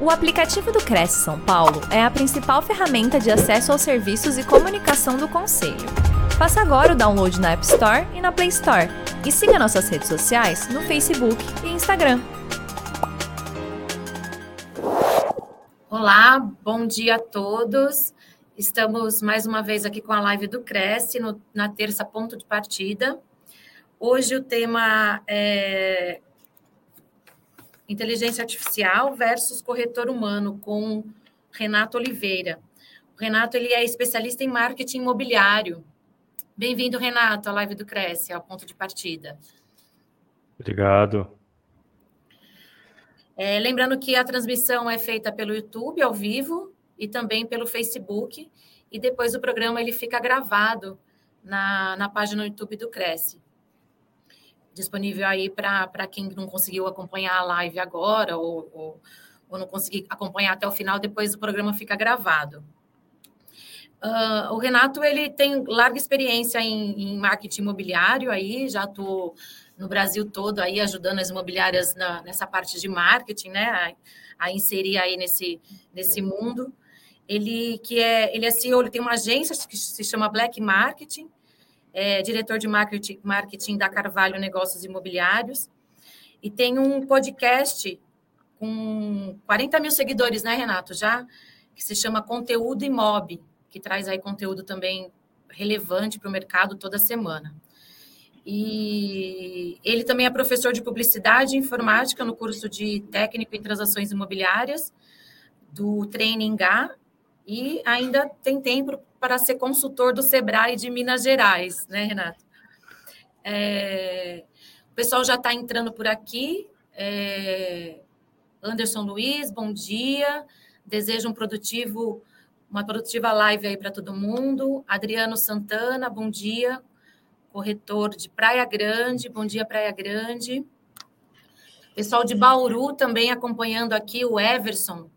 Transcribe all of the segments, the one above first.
O aplicativo do Cresce São Paulo é a principal ferramenta de acesso aos serviços e comunicação do Conselho. Faça agora o download na App Store e na Play Store. E siga nossas redes sociais no Facebook e Instagram. Olá, bom dia a todos. Estamos mais uma vez aqui com a live do Cresce, no, na terça ponto de partida. Hoje o tema é inteligência artificial versus corretor humano com Renato Oliveira. O Renato ele é especialista em marketing imobiliário. Bem-vindo, Renato, à live do Cresce, ao ponto de partida. Obrigado. É, lembrando que a transmissão é feita pelo YouTube ao vivo e também pelo Facebook, e depois o programa ele fica gravado na, na página do YouTube do Cresce disponível aí para quem não conseguiu acompanhar a live agora ou, ou, ou, não conseguir acompanhar até o final, depois o programa fica gravado. Uh, o Renato ele tem larga experiência em, em marketing imobiliário aí, já estou no Brasil todo aí ajudando as imobiliárias na, nessa parte de marketing, né, a, a, inserir aí nesse, nesse mundo. Ele que é ele é CEO, ele tem uma agência que se chama Black Marketing é diretor de marketing, da Carvalho Negócios Imobiliários, e tem um podcast com 40 mil seguidores, né, Renato? Já, que se chama Conteúdo Imob, que traz aí conteúdo também relevante para o mercado toda semana. E ele também é professor de publicidade e informática no curso de técnico em transações imobiliárias do Training A e ainda tem tempo para ser consultor do Sebrae de Minas Gerais, né, Renato? É, o pessoal já está entrando por aqui. É, Anderson Luiz, bom dia. Desejo um produtivo, uma produtiva live aí para todo mundo. Adriano Santana, bom dia. Corretor de Praia Grande, bom dia, Praia Grande. Pessoal de Bauru também acompanhando aqui, o Everson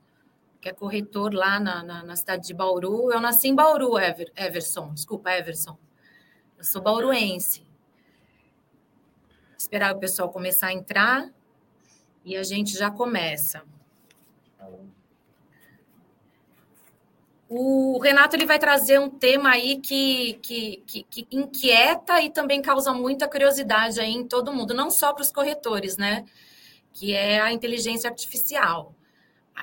que é corretor lá na, na, na, cidade de Bauru. Eu nasci em Bauru, Ever, Everson. Desculpa, Everson. Eu sou bauruense. Esperar o pessoal começar a entrar e a gente já começa. O Renato ele vai trazer um tema aí que, que, que, que inquieta e também causa muita curiosidade aí em todo mundo, não só para os corretores, né? Que é a inteligência artificial.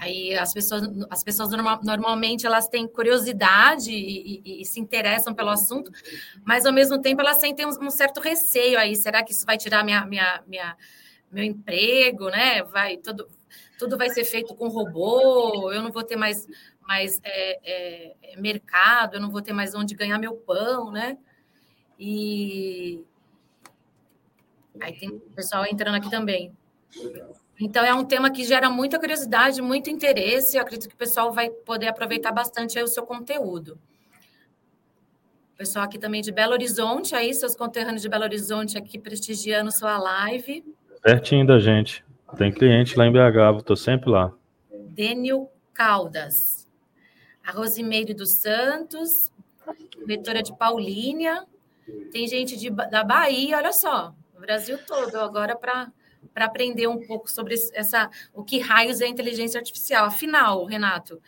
Aí as pessoas, as pessoas normal, normalmente elas têm curiosidade e, e, e, se interessam pelo assunto, mas ao mesmo tempo elas sentem um, um, certo receio aí. Será que isso vai tirar minha, minha, minha, meu emprego, né? Vai tudo, tudo vai ser feito com robô. Eu não vou ter mais, mais é, é, mercado. Eu não vou ter mais onde ganhar meu pão, né? E aí tem o pessoal entrando aqui também. Então, é um tema que gera muita curiosidade, muito interesse. Eu acredito que o pessoal vai poder aproveitar bastante o seu conteúdo. O pessoal aqui também de Belo Horizonte, aí, seus conterrâneos de Belo Horizonte aqui prestigiando sua live. Pertinho da gente. Tem cliente lá em BH, estou sempre lá. Dênio Caldas. A Rosimeire dos Santos, leitora de Paulínia. Tem gente de, da Bahia, olha só, o Brasil todo, agora para para aprender um pouco sobre essa o que raios é a inteligência artificial. Afinal, Renato,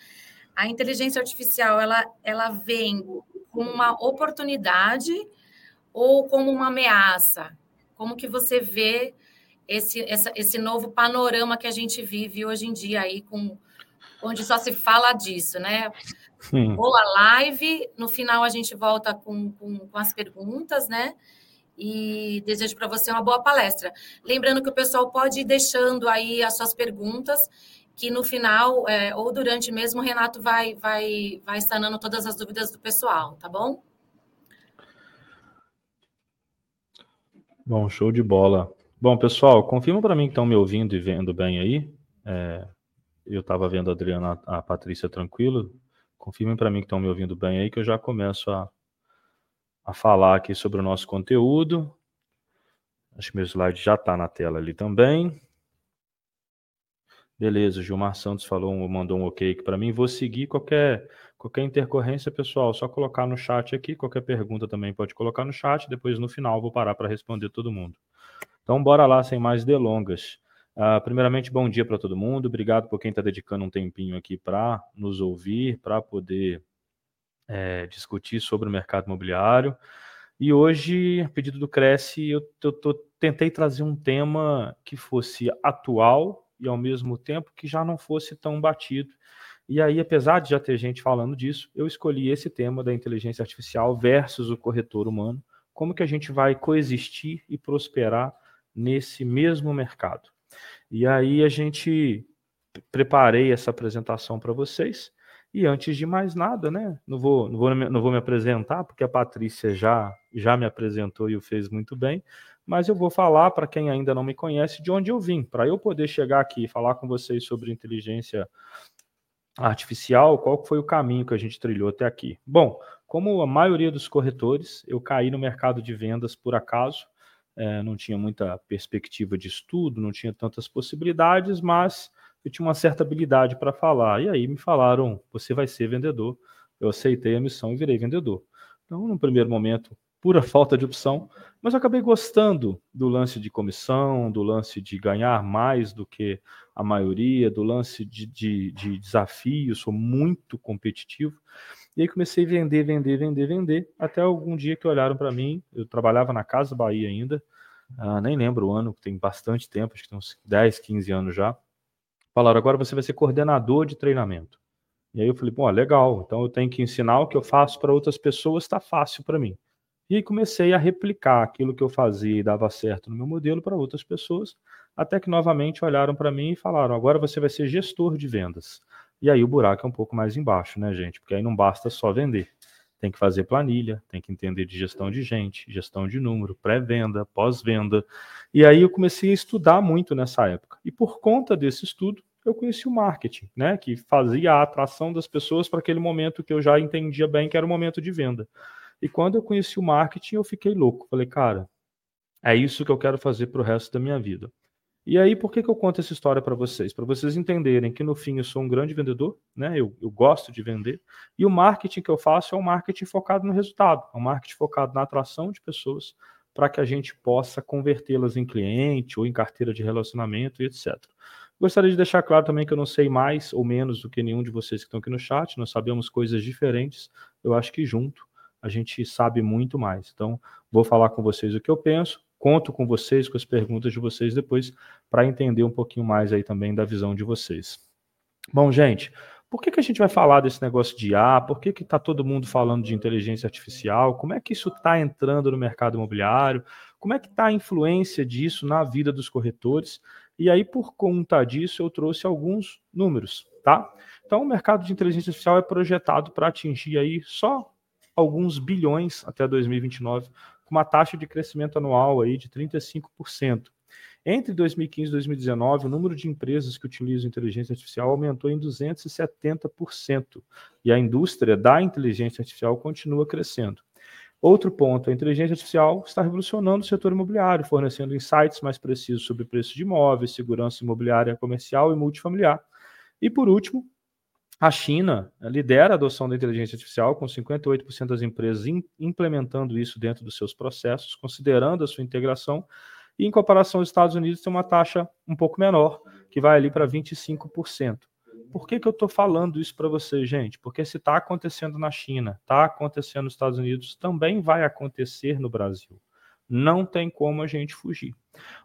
a inteligência artificial ela, ela vem como uma oportunidade ou como uma ameaça? Como que você vê esse, essa, esse novo panorama que a gente vive hoje em dia aí, com, onde só se fala disso, né? Sim. Boa live, no final a gente volta com, com, com as perguntas, né? E desejo para você uma boa palestra. Lembrando que o pessoal pode ir deixando aí as suas perguntas, que no final, é, ou durante mesmo, o Renato vai, vai, vai sanando todas as dúvidas do pessoal, tá bom? Bom, show de bola. Bom, pessoal, confirma para mim que estão me ouvindo e vendo bem aí. É, eu estava vendo a Adriana, a Patrícia tranquilo. Confirmem para mim que estão me ouvindo bem aí, que eu já começo a, a falar aqui sobre o nosso conteúdo. Acho que meu slide já está na tela ali também. Beleza, Gilmar Santos falou, mandou um ok aqui para mim. Vou seguir qualquer qualquer intercorrência, pessoal, só colocar no chat aqui. Qualquer pergunta também pode colocar no chat. Depois no final vou parar para responder todo mundo. Então bora lá sem mais delongas. Uh, primeiramente, bom dia para todo mundo. Obrigado por quem está dedicando um tempinho aqui para nos ouvir, para poder é, discutir sobre o mercado imobiliário. E hoje, a pedido do Cresce, eu, eu tô, tentei trazer um tema que fosse atual e, ao mesmo tempo, que já não fosse tão batido. E aí, apesar de já ter gente falando disso, eu escolhi esse tema da inteligência artificial versus o corretor humano. Como que a gente vai coexistir e prosperar nesse mesmo mercado? E aí a gente preparei essa apresentação para vocês. E antes de mais nada, né? Não vou, não vou, não vou me apresentar, porque a Patrícia já, já me apresentou e o fez muito bem, mas eu vou falar para quem ainda não me conhece de onde eu vim, para eu poder chegar aqui e falar com vocês sobre inteligência artificial, qual foi o caminho que a gente trilhou até aqui. Bom, como a maioria dos corretores, eu caí no mercado de vendas por acaso, é, não tinha muita perspectiva de estudo, não tinha tantas possibilidades, mas eu tinha uma certa habilidade para falar. E aí me falaram: você vai ser vendedor. Eu aceitei a missão e virei vendedor. Então, no primeiro momento, pura falta de opção, mas eu acabei gostando do lance de comissão, do lance de ganhar mais do que a maioria, do lance de, de, de desafio, sou muito competitivo. E aí comecei a vender, vender, vender, vender, até algum dia que olharam para mim, eu trabalhava na Casa Bahia ainda, uh, nem lembro o ano, tem bastante tempo, acho que tem uns 10, 15 anos já. Falaram, agora você vai ser coordenador de treinamento. E aí eu falei, bom, legal, então eu tenho que ensinar o que eu faço para outras pessoas, está fácil para mim. E aí comecei a replicar aquilo que eu fazia e dava certo no meu modelo para outras pessoas, até que novamente olharam para mim e falaram, agora você vai ser gestor de vendas. E aí o buraco é um pouco mais embaixo, né, gente? Porque aí não basta só vender. Tem que fazer planilha, tem que entender de gestão de gente, gestão de número, pré-venda, pós-venda. E aí eu comecei a estudar muito nessa época. E por conta desse estudo, eu conheci o marketing, né, que fazia a atração das pessoas para aquele momento que eu já entendia bem que era o momento de venda. E quando eu conheci o marketing, eu fiquei louco. Falei, cara, é isso que eu quero fazer para o resto da minha vida. E aí, por que, que eu conto essa história para vocês? Para vocês entenderem que no fim eu sou um grande vendedor, né? Eu, eu gosto de vender. E o marketing que eu faço é um marketing focado no resultado, é um marketing focado na atração de pessoas para que a gente possa convertê-las em cliente ou em carteira de relacionamento e etc. Gostaria de deixar claro também que eu não sei mais ou menos do que nenhum de vocês que estão aqui no chat, nós sabemos coisas diferentes. Eu acho que junto a gente sabe muito mais. Então, vou falar com vocês o que eu penso, conto com vocês, com as perguntas de vocês depois, para entender um pouquinho mais aí também da visão de vocês. Bom, gente, por que, que a gente vai falar desse negócio de IA? Por que está todo mundo falando de inteligência artificial? Como é que isso está entrando no mercado imobiliário? Como é que está a influência disso na vida dos corretores? E aí, por conta disso, eu trouxe alguns números, tá? Então, o mercado de inteligência artificial é projetado para atingir aí só alguns bilhões até 2029 com uma taxa de crescimento anual aí de 35%. Entre 2015 e 2019, o número de empresas que utilizam inteligência artificial aumentou em 270%, e a indústria da inteligência artificial continua crescendo. Outro ponto, a inteligência artificial está revolucionando o setor imobiliário, fornecendo insights mais precisos sobre preço de imóveis, segurança imobiliária comercial e multifamiliar. E por último, a China lidera a adoção da inteligência artificial, com 58% das empresas implementando isso dentro dos seus processos, considerando a sua integração, e em comparação aos Estados Unidos tem uma taxa um pouco menor, que vai ali para 25%. Por que, que eu estou falando isso para vocês, gente? Porque se está acontecendo na China, está acontecendo nos Estados Unidos, também vai acontecer no Brasil. Não tem como a gente fugir.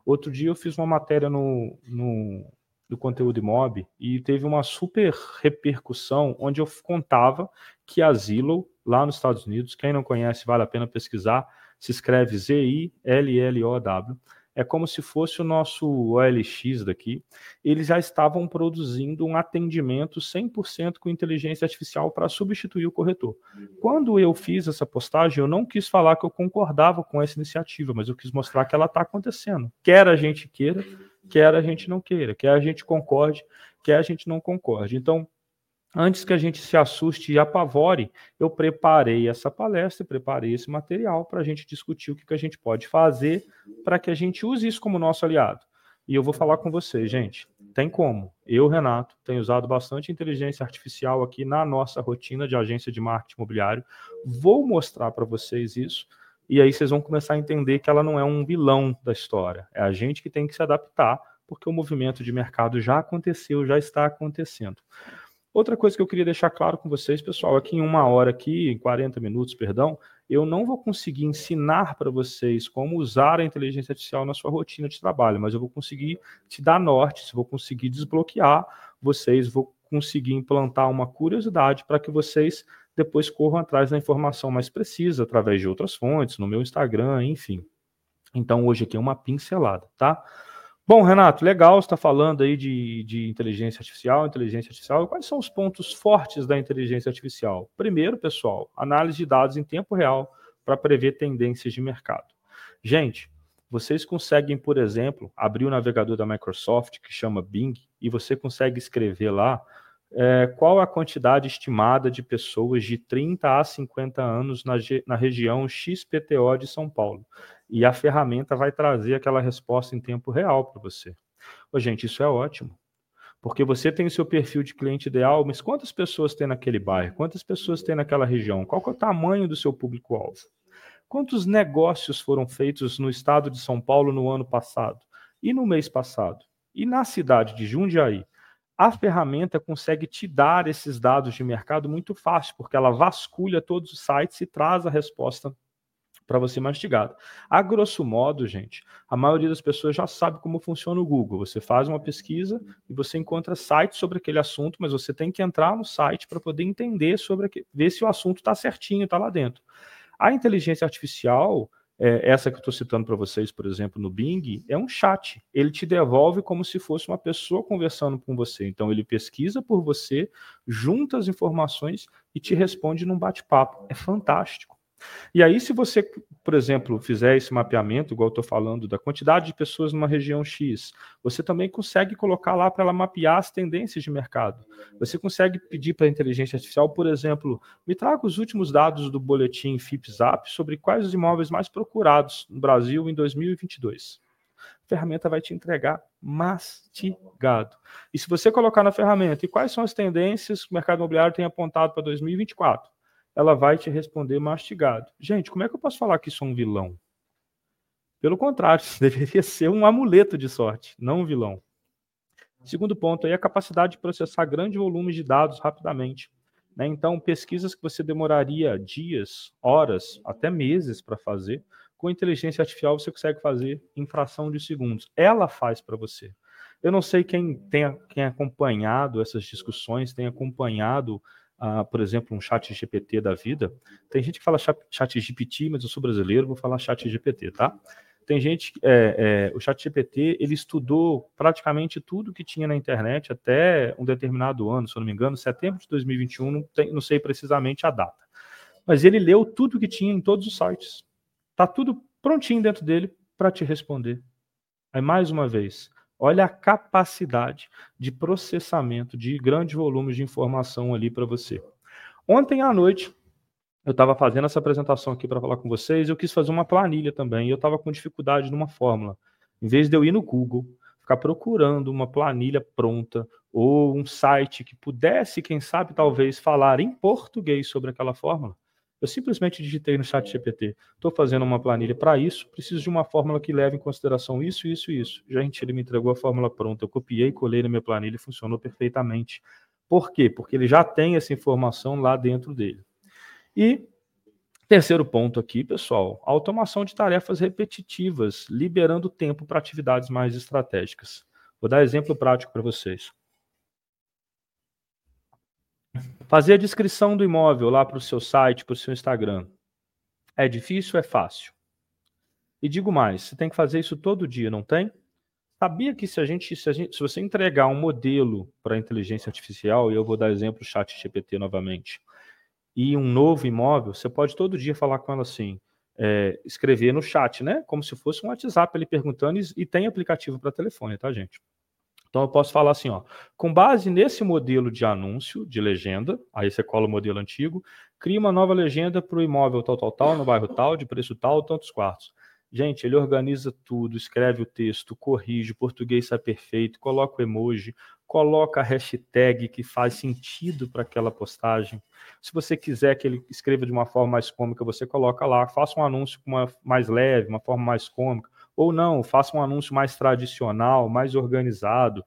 Outro dia eu fiz uma matéria no, no do conteúdo imob e teve uma super repercussão onde eu contava que a Zillow, lá nos Estados Unidos, quem não conhece, vale a pena pesquisar, se escreve Z-I-L-L-O-W, é como se fosse o nosso OLX daqui. Eles já estavam produzindo um atendimento 100% com inteligência artificial para substituir o corretor. Quando eu fiz essa postagem, eu não quis falar que eu concordava com essa iniciativa, mas eu quis mostrar que ela está acontecendo. Quer a gente queira, quer a gente não queira, quer a gente concorde, quer a gente não concorde. Então, antes que a gente se assuste e apavore, eu preparei essa palestra, preparei esse material para a gente discutir o que, que a gente pode fazer para que a gente use isso como nosso aliado. E eu vou falar com vocês, gente. Tem como. Eu, Renato, tenho usado bastante inteligência artificial aqui na nossa rotina de agência de marketing imobiliário. Vou mostrar para vocês isso. E aí vocês vão começar a entender que ela não é um vilão da história. É a gente que tem que se adaptar porque o movimento de mercado já aconteceu, já está acontecendo. Outra coisa que eu queria deixar claro com vocês, pessoal, é que em uma hora aqui, em 40 minutos, perdão, eu não vou conseguir ensinar para vocês como usar a inteligência artificial na sua rotina de trabalho, mas eu vou conseguir te dar norte, vou conseguir desbloquear vocês, vou conseguir implantar uma curiosidade para que vocês depois corram atrás da informação mais precisa através de outras fontes, no meu Instagram, enfim. Então hoje aqui é uma pincelada, tá? Bom, Renato, legal, você está falando aí de, de inteligência artificial, inteligência artificial. Quais são os pontos fortes da inteligência artificial? Primeiro, pessoal, análise de dados em tempo real para prever tendências de mercado. Gente, vocês conseguem, por exemplo, abrir o navegador da Microsoft, que chama Bing, e você consegue escrever lá é, qual a quantidade estimada de pessoas de 30 a 50 anos na, na região XPTO de São Paulo. E a ferramenta vai trazer aquela resposta em tempo real para você. Ô, gente, isso é ótimo. Porque você tem o seu perfil de cliente ideal, mas quantas pessoas tem naquele bairro? Quantas pessoas tem naquela região? Qual é o tamanho do seu público-alvo? Quantos negócios foram feitos no estado de São Paulo no ano passado? E no mês passado? E na cidade de Jundiaí? A ferramenta consegue te dar esses dados de mercado muito fácil, porque ela vasculha todos os sites e traz a resposta para você mastigada. A grosso modo, gente, a maioria das pessoas já sabe como funciona o Google. Você faz uma pesquisa e você encontra sites sobre aquele assunto, mas você tem que entrar no site para poder entender sobre ver se o assunto está certinho, está lá dentro. A inteligência artificial, é, essa que eu estou citando para vocês, por exemplo, no Bing, é um chat. Ele te devolve como se fosse uma pessoa conversando com você. Então, ele pesquisa por você, junta as informações e te responde num bate-papo. É fantástico. E aí, se você, por exemplo, fizer esse mapeamento, igual eu estou falando, da quantidade de pessoas numa região X, você também consegue colocar lá para ela mapear as tendências de mercado. Você consegue pedir para a inteligência artificial, por exemplo, me traga os últimos dados do boletim FIPZAP sobre quais os imóveis mais procurados no Brasil em 2022 a ferramenta vai te entregar mastigado. E se você colocar na ferramenta e quais são as tendências que o mercado imobiliário tem apontado para 2024, ela vai te responder mastigado. Gente, como é que eu posso falar que sou um vilão? Pelo contrário, deveria ser um amuleto de sorte, não um vilão. Segundo ponto aí, a capacidade de processar grandes volumes de dados rapidamente. Né? Então, pesquisas que você demoraria dias, horas, até meses para fazer, com inteligência artificial você consegue fazer em fração de segundos. Ela faz para você. Eu não sei quem tem quem acompanhado essas discussões, tem acompanhado por exemplo, um chat GPT da vida. Tem gente que fala chat GPT, mas eu sou brasileiro, vou falar chat GPT, tá? Tem gente, é, é, o chat GPT, ele estudou praticamente tudo que tinha na internet até um determinado ano, se eu não me engano, setembro de 2021, não, tem, não sei precisamente a data. Mas ele leu tudo que tinha em todos os sites. Tá tudo prontinho dentro dele para te responder. Aí, mais uma vez, Olha a capacidade de processamento de grandes volumes de informação ali para você. Ontem à noite, eu estava fazendo essa apresentação aqui para falar com vocês, eu quis fazer uma planilha também, e eu estava com dificuldade numa fórmula. Em vez de eu ir no Google, ficar procurando uma planilha pronta ou um site que pudesse, quem sabe, talvez falar em português sobre aquela fórmula, eu simplesmente digitei no chat GPT, estou fazendo uma planilha para isso, preciso de uma fórmula que leve em consideração isso, isso e isso. Gente, ele me entregou a fórmula pronta, eu copiei, colei na minha planilha e funcionou perfeitamente. Por quê? Porque ele já tem essa informação lá dentro dele. E terceiro ponto aqui, pessoal, automação de tarefas repetitivas, liberando tempo para atividades mais estratégicas. Vou dar exemplo prático para vocês. Fazer a descrição do imóvel lá para o seu site, para o seu Instagram. É difícil? É fácil. E digo mais, você tem que fazer isso todo dia, não tem? Sabia que se a gente, se, a gente, se você entregar um modelo para a inteligência artificial, e eu vou dar exemplo do chat GPT novamente, e um novo imóvel, você pode todo dia falar com ela assim, é, escrever no chat, né? Como se fosse um WhatsApp ele perguntando, e, e tem aplicativo para telefone, tá, gente? Então eu posso falar assim, ó, com base nesse modelo de anúncio, de legenda, aí você cola o modelo antigo, cria uma nova legenda para o imóvel tal, tal, tal, no bairro tal, de preço tal, tantos quartos. Gente, ele organiza tudo, escreve o texto, corrige, o português sai perfeito, coloca o emoji, coloca a hashtag que faz sentido para aquela postagem. Se você quiser que ele escreva de uma forma mais cômica, você coloca lá, faça um anúncio com uma mais leve, uma forma mais cômica Ou não, faça um anúncio mais tradicional, mais organizado.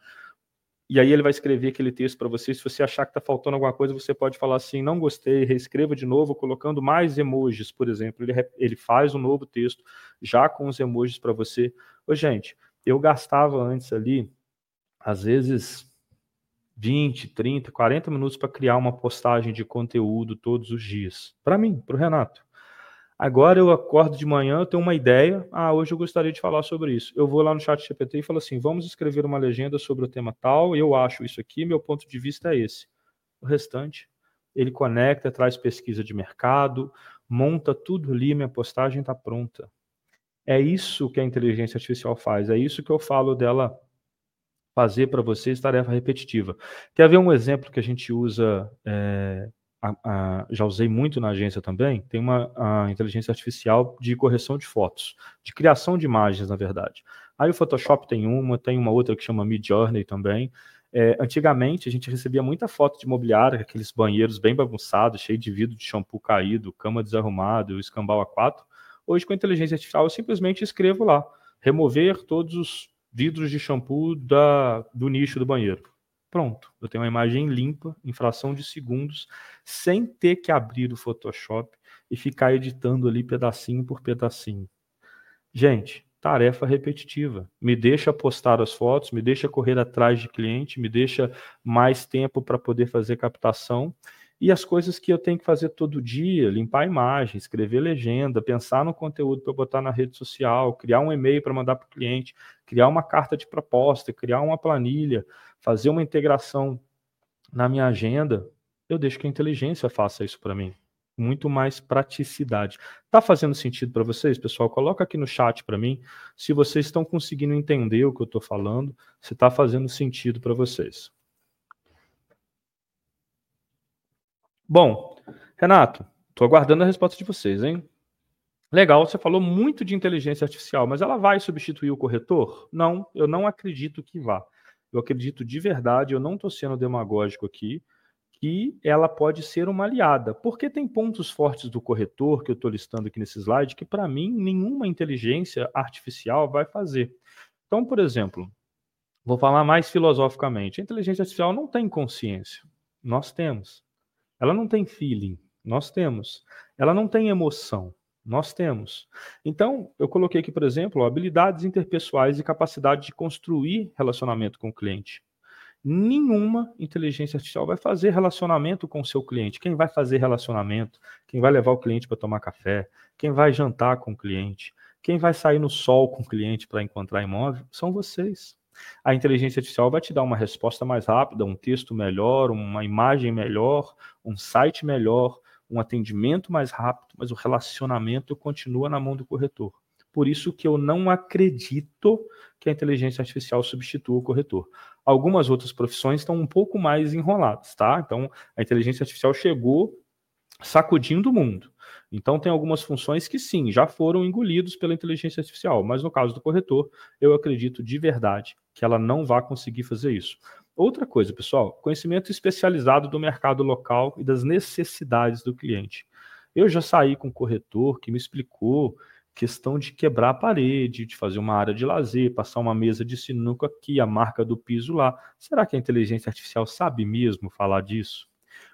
E aí ele vai escrever aquele texto para você. Se você achar que está faltando alguma coisa, você pode falar assim, não gostei, reescreva de novo, colocando mais emojis, por exemplo. Ele, ele faz um novo texto já com os emojis para você. Ô, gente, eu gastava antes ali, às vezes, 20, 30, 40 minutos para criar uma postagem de conteúdo todos os dias. Para mim, para o Renato. Agora eu acordo de manhã, eu tenho uma ideia. Ah, hoje eu gostaria de falar sobre isso. Eu vou lá no chat GPT e falo assim: vamos escrever uma legenda sobre o tema tal. Eu acho isso aqui, meu ponto de vista é esse. O restante, ele conecta, traz pesquisa de mercado, monta tudo ali, minha postagem está pronta. É isso que a inteligência artificial faz. É isso que eu falo dela fazer para vocês tarefa repetitiva. Quer ver um exemplo que a gente usa é, a, a, já usei muito na agência também, tem uma inteligência artificial de correção de fotos, de criação de imagens, na verdade. Aí o Photoshop tem uma, tem uma outra que chama Midjourney também. É, antigamente a gente recebia muita foto de mobiliário, aqueles banheiros bem bagunçados, cheio de vidro de shampoo caído, cama desarrumada, escambau A4. Hoje, com a inteligência artificial, eu simplesmente escrevo lá, remover todos os vidros de shampoo da, do nicho do banheiro. Pronto, eu tenho uma imagem limpa, em fração de segundos, sem ter que abrir o Photoshop e ficar editando ali pedacinho por pedacinho. Gente, tarefa repetitiva. Me deixa postar as fotos, me deixa correr atrás de cliente, me deixa mais tempo para poder fazer captação. E as coisas que eu tenho que fazer todo dia, limpar a imagem, escrever legenda, pensar no conteúdo para botar na rede social, criar um e-mail para mandar para o cliente, criar uma carta de proposta, criar uma planilha, fazer uma integração na minha agenda, eu deixo que a inteligência faça isso para mim. Muito mais praticidade. Tá fazendo sentido para vocês, pessoal? Coloca aqui no chat para mim se vocês estão conseguindo entender o que eu estou falando, se está fazendo sentido para vocês. Bom, Renato, estou aguardando a resposta de vocês, hein? Legal, você falou muito de inteligência artificial, mas ela vai substituir o corretor? Não, eu não acredito que vá eu acredito de verdade, eu não estou sendo demagógico aqui, que ela pode ser uma aliada. Porque tem pontos fortes do corretor que eu estou listando aqui nesse slide que, para mim, nenhuma inteligência artificial vai fazer. Então, por exemplo, vou falar mais filosoficamente: a inteligência artificial não tem consciência. Nós temos. Ela não tem feeling. Nós temos. Ela não tem emoção. Nós temos. Então, eu coloquei aqui, por exemplo, habilidades interpessoais e capacidade de construir relacionamento com o cliente. Nenhuma inteligência artificial vai fazer relacionamento com o seu cliente. Quem vai fazer relacionamento, quem vai levar o cliente para tomar café, quem vai jantar com o cliente, quem vai sair no sol com o cliente para encontrar imóvel, são vocês. A inteligência artificial vai te dar uma resposta mais rápida, um texto melhor, uma imagem melhor, um site melhor, um atendimento mais rápido, mas o relacionamento continua na mão do corretor. Por isso que eu não acredito que a inteligência artificial substitua o corretor. Algumas outras profissões estão um pouco mais enroladas, tá? Então, a inteligência artificial chegou sacudindo o mundo. Então, tem algumas funções que sim, já foram engolidos pela inteligência artificial, mas no caso do corretor, eu acredito de verdade que ela não vai conseguir fazer isso. Outra coisa, pessoal, conhecimento especializado do mercado local e das necessidades do cliente. Eu já saí com um corretor que me explicou questão de quebrar a parede, de fazer uma área de lazer, passar uma mesa de sinuca aqui, a marca do piso lá. Será que a inteligência artificial sabe mesmo falar disso?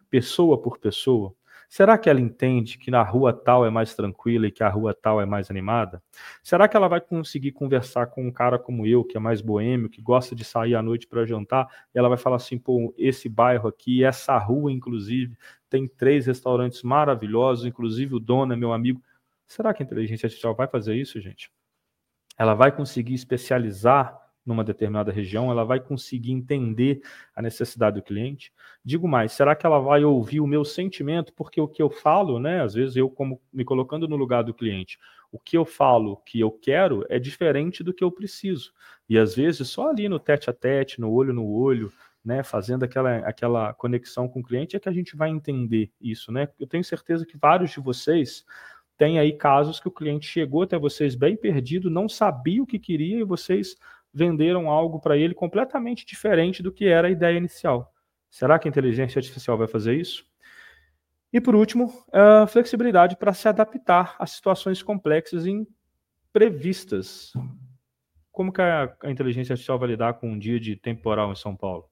Pessoa por pessoa? Será que ela entende que na rua tal é mais tranquila e que a rua tal é mais animada? Será que ela vai conseguir conversar com um cara como eu, que é mais boêmio, que gosta de sair à noite para jantar, e ela vai falar assim: pô, esse bairro aqui, essa rua, inclusive, tem três restaurantes maravilhosos, inclusive o dono é meu amigo. Será que a inteligência artificial vai fazer isso, gente? Ela vai conseguir especializar numa determinada região, ela vai conseguir entender a necessidade do cliente. Digo mais, será que ela vai ouvir o meu sentimento? Porque o que eu falo, né, às vezes eu como me colocando no lugar do cliente, o que eu falo que eu quero é diferente do que eu preciso. E às vezes só ali no tete a tete, no olho no olho, né, fazendo aquela, aquela conexão com o cliente é que a gente vai entender isso, né? Eu tenho certeza que vários de vocês têm aí casos que o cliente chegou até vocês bem perdido, não sabia o que queria e vocês venderam algo para ele completamente diferente do que era a ideia inicial. Será que a inteligência artificial vai fazer isso? E por último, a flexibilidade para se adaptar a situações complexas e imprevistas. como que a, a inteligência artificial vai lidar com um dia de temporal em São Paulo?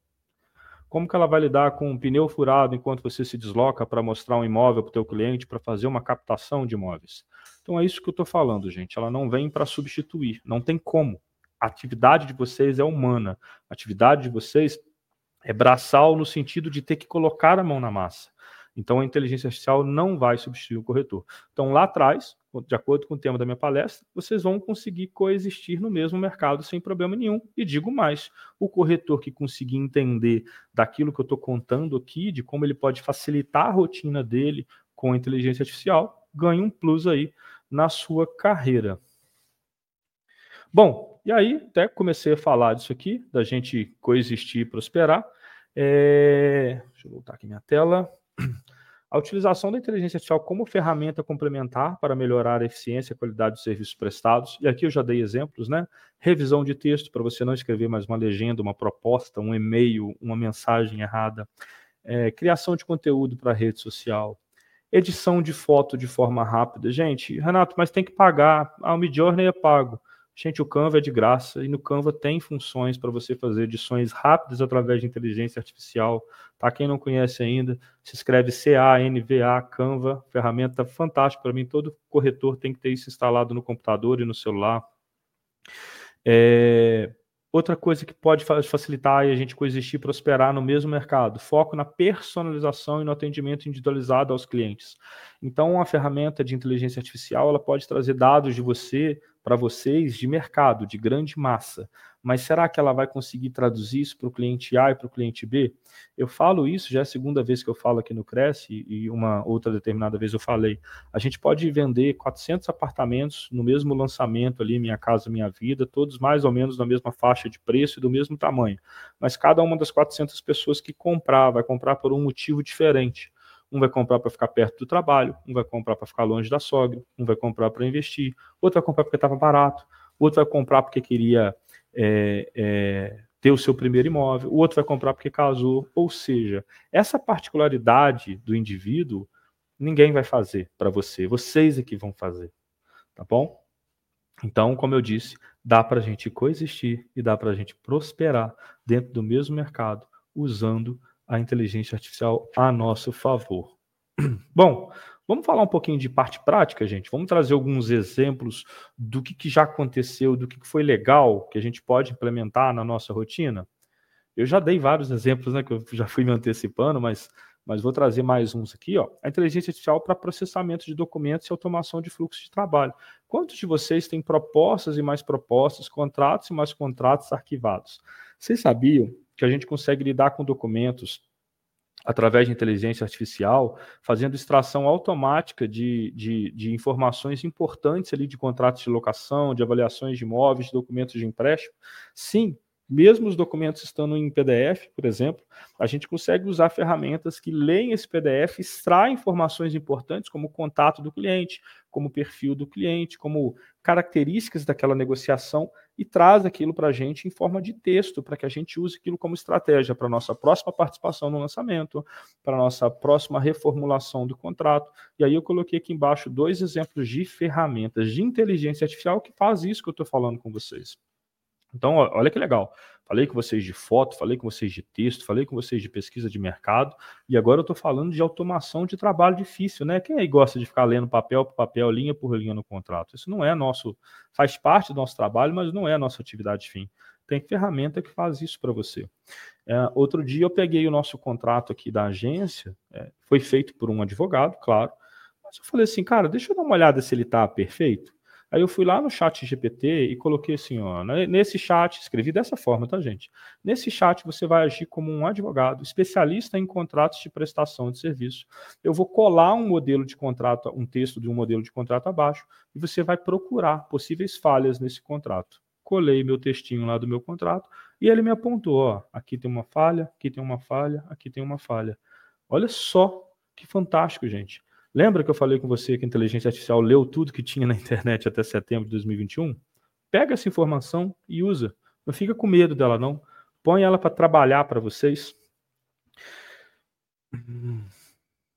Como que ela vai lidar com um pneu furado enquanto você se desloca para mostrar um imóvel para o teu cliente, para fazer uma captação de imóveis? Então é isso que eu estou falando, gente. Ela não vem para substituir, não tem como. A atividade de vocês é humana. A atividade de vocês é braçal no sentido de ter que colocar a mão na massa. Então a inteligência artificial não vai substituir o corretor. Então lá atrás, de acordo com o tema da minha palestra, vocês vão conseguir coexistir no mesmo mercado sem problema nenhum. E digo mais: o corretor que conseguir entender daquilo que eu estou contando aqui, de como ele pode facilitar a rotina dele com a inteligência artificial, ganha um plus aí na sua carreira. Bom, e aí até comecei a falar disso aqui, da gente coexistir e prosperar. É... Deixa eu voltar aqui minha tela. A utilização da inteligência artificial como ferramenta complementar para melhorar a eficiência e a qualidade dos serviços prestados. E aqui eu já dei exemplos, né? Revisão de texto para você não escrever mais uma legenda, uma proposta, um e-mail, uma mensagem errada. É, criação de conteúdo para rede social. Edição de foto de forma rápida. Gente, Renato, mas tem que pagar. Ah, o Midjourney é pago. Gente, o Canva é de graça e no Canva tem funções para você fazer edições rápidas através de inteligência artificial. Tá? Quem não conhece ainda, se escreve C-A-N-V-A, Canva, ferramenta fantástica para mim. Todo corretor tem que ter isso instalado no computador e no celular. É... Outra coisa que pode facilitar a gente coexistir e prosperar no mesmo mercado, foco na personalização e no atendimento individualizado aos clientes. Então, a ferramenta de inteligência artificial ela pode trazer dados de você para vocês de mercado, de grande massa. Mas será que ela vai conseguir traduzir isso para o cliente A e para o cliente B? Eu falo isso, já é a segunda vez que eu falo aqui no Cresce, e uma outra determinada vez eu falei. A gente pode vender 400 apartamentos no mesmo lançamento ali, Minha Casa Minha Vida, todos mais ou menos na mesma faixa de preço e do mesmo tamanho. Mas cada uma das 400 pessoas que comprar, vai comprar por um motivo diferente. Um vai comprar para ficar perto do trabalho, um vai comprar para ficar longe da sogra, um vai comprar para investir, outro vai comprar porque estava barato, outro vai comprar porque queria é, é, ter o seu primeiro imóvel, o outro vai comprar porque casou. Ou seja, essa particularidade do indivíduo ninguém vai fazer para você, vocês é que vão fazer, tá bom? Então, como eu disse, dá para a gente coexistir e dá para a gente prosperar dentro do mesmo mercado usando a inteligência artificial a nosso favor. Bom, vamos falar um pouquinho de parte prática, gente. Vamos trazer alguns exemplos do que, que já aconteceu, do que, que foi legal que a gente pode implementar na nossa rotina. Eu já dei vários exemplos, né, que eu já fui me antecipando, mas, mas vou trazer mais uns aqui. Ó. A inteligência artificial para processamento de documentos e automação de fluxo de trabalho. Quantos de vocês têm propostas e mais propostas, contratos e mais contratos arquivados? Vocês sabiam que a gente consegue lidar com documentos através de inteligência artificial, fazendo extração automática de, de, de, informações importantes ali de contratos de locação, de avaliações de imóveis, de documentos de empréstimo. Sim, mesmo os documentos estando em PDF, por exemplo, a gente consegue usar ferramentas que leem esse PDF, extraem informações importantes, como o contato do cliente, como o perfil do cliente, como características daquela negociação e traz aquilo para a gente em forma de texto, para que a gente use aquilo como estratégia para a nossa próxima participação no lançamento, para a nossa próxima reformulação do contrato. E aí eu coloquei aqui embaixo dois exemplos de ferramentas de inteligência artificial que faz isso que eu estou falando com vocês. Então, olha que legal. Falei com vocês de foto, falei com vocês de texto, falei com vocês de pesquisa de mercado, e agora eu estou falando de automação de trabalho difícil, né? Quem aí gosta de ficar lendo papel por papel, linha por linha no contrato? Isso não é nosso, faz parte do nosso trabalho, mas não é nossa atividade fim. Tem ferramenta que faz isso para você. É, outro dia eu peguei o nosso contrato aqui da agência, é, foi feito por um advogado, claro, mas eu falei assim, cara, deixa eu dar uma olhada se ele está perfeito. Aí eu fui lá no chat GPT e coloquei assim, ó, nesse chat, escrevi dessa forma, tá, gente? Nesse chat você vai agir como um advogado, especialista em contratos de prestação de serviço. Eu vou colar um modelo de contrato, um texto de um modelo de contrato abaixo, e você vai procurar possíveis falhas nesse contrato. Colei meu textinho lá do meu contrato e ele me apontou, ó, aqui tem uma falha, aqui tem uma falha, aqui tem uma falha. Olha só que fantástico, gente. Lembra que eu falei com você que a inteligência artificial leu tudo que tinha na internet até setembro de 2021? Pega essa informação e usa. Não fica com medo dela, não. Põe ela para trabalhar para vocês.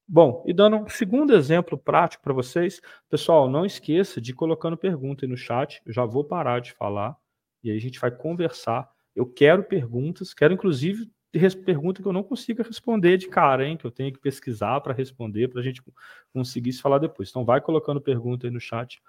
Bom, e dando um segundo exemplo prático para vocês, pessoal, não esqueça de ir colocando pergunta aí no chat. Eu já vou parar de falar e aí a gente vai conversar. Eu quero perguntas, quero inclusive pergunta que eu não consiga responder de cara, hein? Que eu tenho que pesquisar para responder, para a gente conseguir se falar depois. Então, vai colocando pergunta aí no chat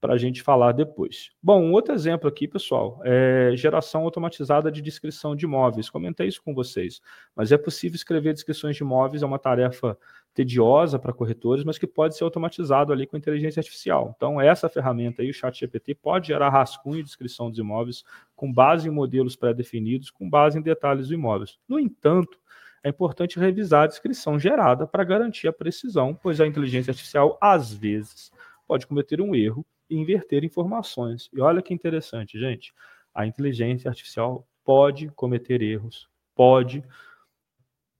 para a gente falar depois. Bom, um outro exemplo aqui, pessoal, é geração automatizada de descrição de imóveis. Comentei isso com vocês, mas é possível escrever descrições de imóveis, é uma tarefa tediosa para corretores, mas que pode ser automatizado ali com inteligência artificial. Então, essa ferramenta aí, o ChatGPT, pode gerar rascunho de descrição dos imóveis com base em modelos pré-definidos, com base em detalhes do imóvel. No entanto, é importante revisar a descrição gerada para garantir a precisão, pois a inteligência artificial, às vezes, pode cometer um erro e inverter informações. E olha que interessante, gente. A inteligência artificial pode cometer erros, pode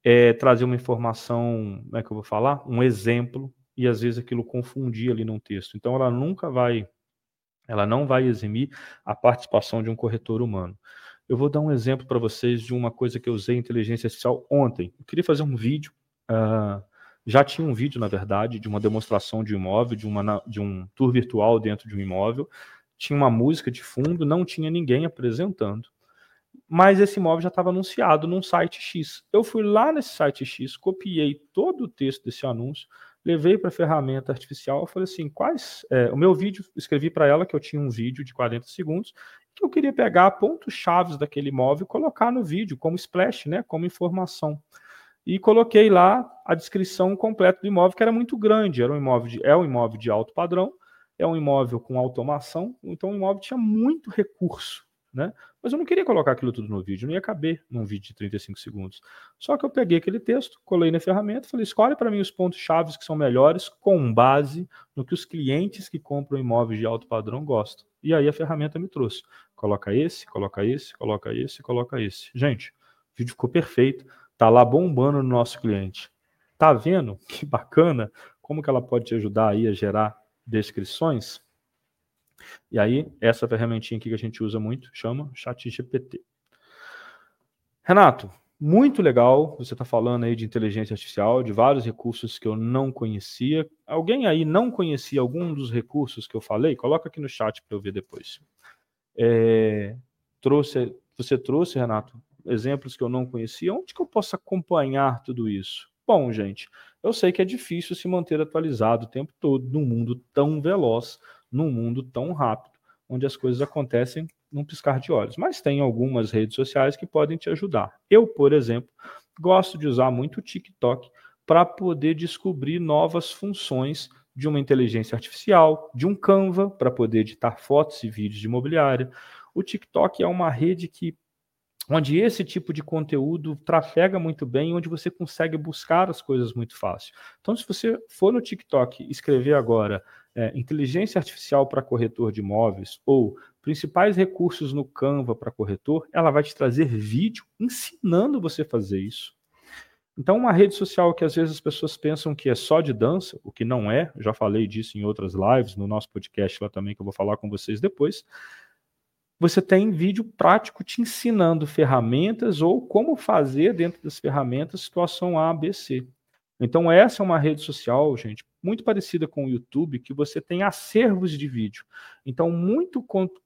é, trazer uma informação, como é que eu vou falar? Um exemplo, e às vezes aquilo confundir ali num texto. Então ela nunca vai, ela não vai eximir a participação de um corretor humano. Eu vou dar um exemplo para vocês de uma coisa que eu usei em inteligência artificial ontem. Eu queria fazer um vídeo uh, já tinha um vídeo, na verdade, de uma demonstração de imóvel, de, uma, de um tour virtual dentro de um imóvel. Tinha uma música de fundo, não tinha ninguém apresentando. Mas esse imóvel já estava anunciado num site X. Eu fui lá nesse site X, copiei todo o texto desse anúncio, levei para a ferramenta artificial, falei assim, quais... É, o meu vídeo, escrevi para ela que eu tinha um vídeo de 40 segundos, que eu queria pegar pontos chaves daquele imóvel e colocar no vídeo como splash, né, como informação e coloquei lá a descrição completa do imóvel, que era muito grande. Era um imóvel de, é um imóvel de alto padrão, é um imóvel com automação, então o imóvel tinha muito recurso. Né? Mas eu não queria colocar aquilo tudo no vídeo, não ia caber num vídeo de 35 segundos. Só que eu peguei aquele texto, colei na ferramenta, falei: escolhe para mim os pontos chaves que são melhores com base no que os clientes que compram imóveis de alto padrão gostam. E aí a ferramenta me trouxe. Coloca esse, coloca esse, coloca esse, coloca esse. Gente, o vídeo ficou perfeito Tá lá bombando no nosso cliente. Tá vendo que bacana? Como que ela pode te ajudar aí a gerar descrições? E aí, essa ferramentinha aqui que a gente usa muito chama ChatGPT. Renato, muito legal você está falando aí de inteligência artificial, de vários recursos que eu não conhecia. Alguém aí não conhecia algum dos recursos que eu falei? Coloca aqui no chat para eu ver depois. É, trouxe, você trouxe, Renato, exemplos que eu não conhecia, onde que eu posso acompanhar tudo isso? Bom, gente, eu sei que é difícil se manter atualizado o tempo todo num mundo tão veloz, num mundo tão rápido, onde as coisas acontecem num piscar de olhos. Mas tem algumas redes sociais que podem te ajudar. Eu, por exemplo, gosto de usar muito o TikTok para poder descobrir novas funções de uma inteligência artificial, de um Canva para poder editar fotos e vídeos de imobiliária. O TikTok é uma rede que onde esse tipo de conteúdo trafega muito bem, onde você consegue buscar as coisas muito fácil. Então, se você for no TikTok escrever agora é, inteligência artificial para corretor de imóveis ou principais recursos no Canva para corretor, ela vai te trazer vídeo ensinando você a fazer isso. Então, uma rede social que às vezes as pessoas pensam que é só de dança, o que não é, já falei disso em outras lives, no nosso podcast lá também, que eu vou falar com vocês depois, você tem vídeo prático te ensinando ferramentas ou como fazer dentro das ferramentas situação A, B, C. Então, essa é uma rede social, gente, muito parecida com o YouTube, que você tem acervos de vídeo. Então, muito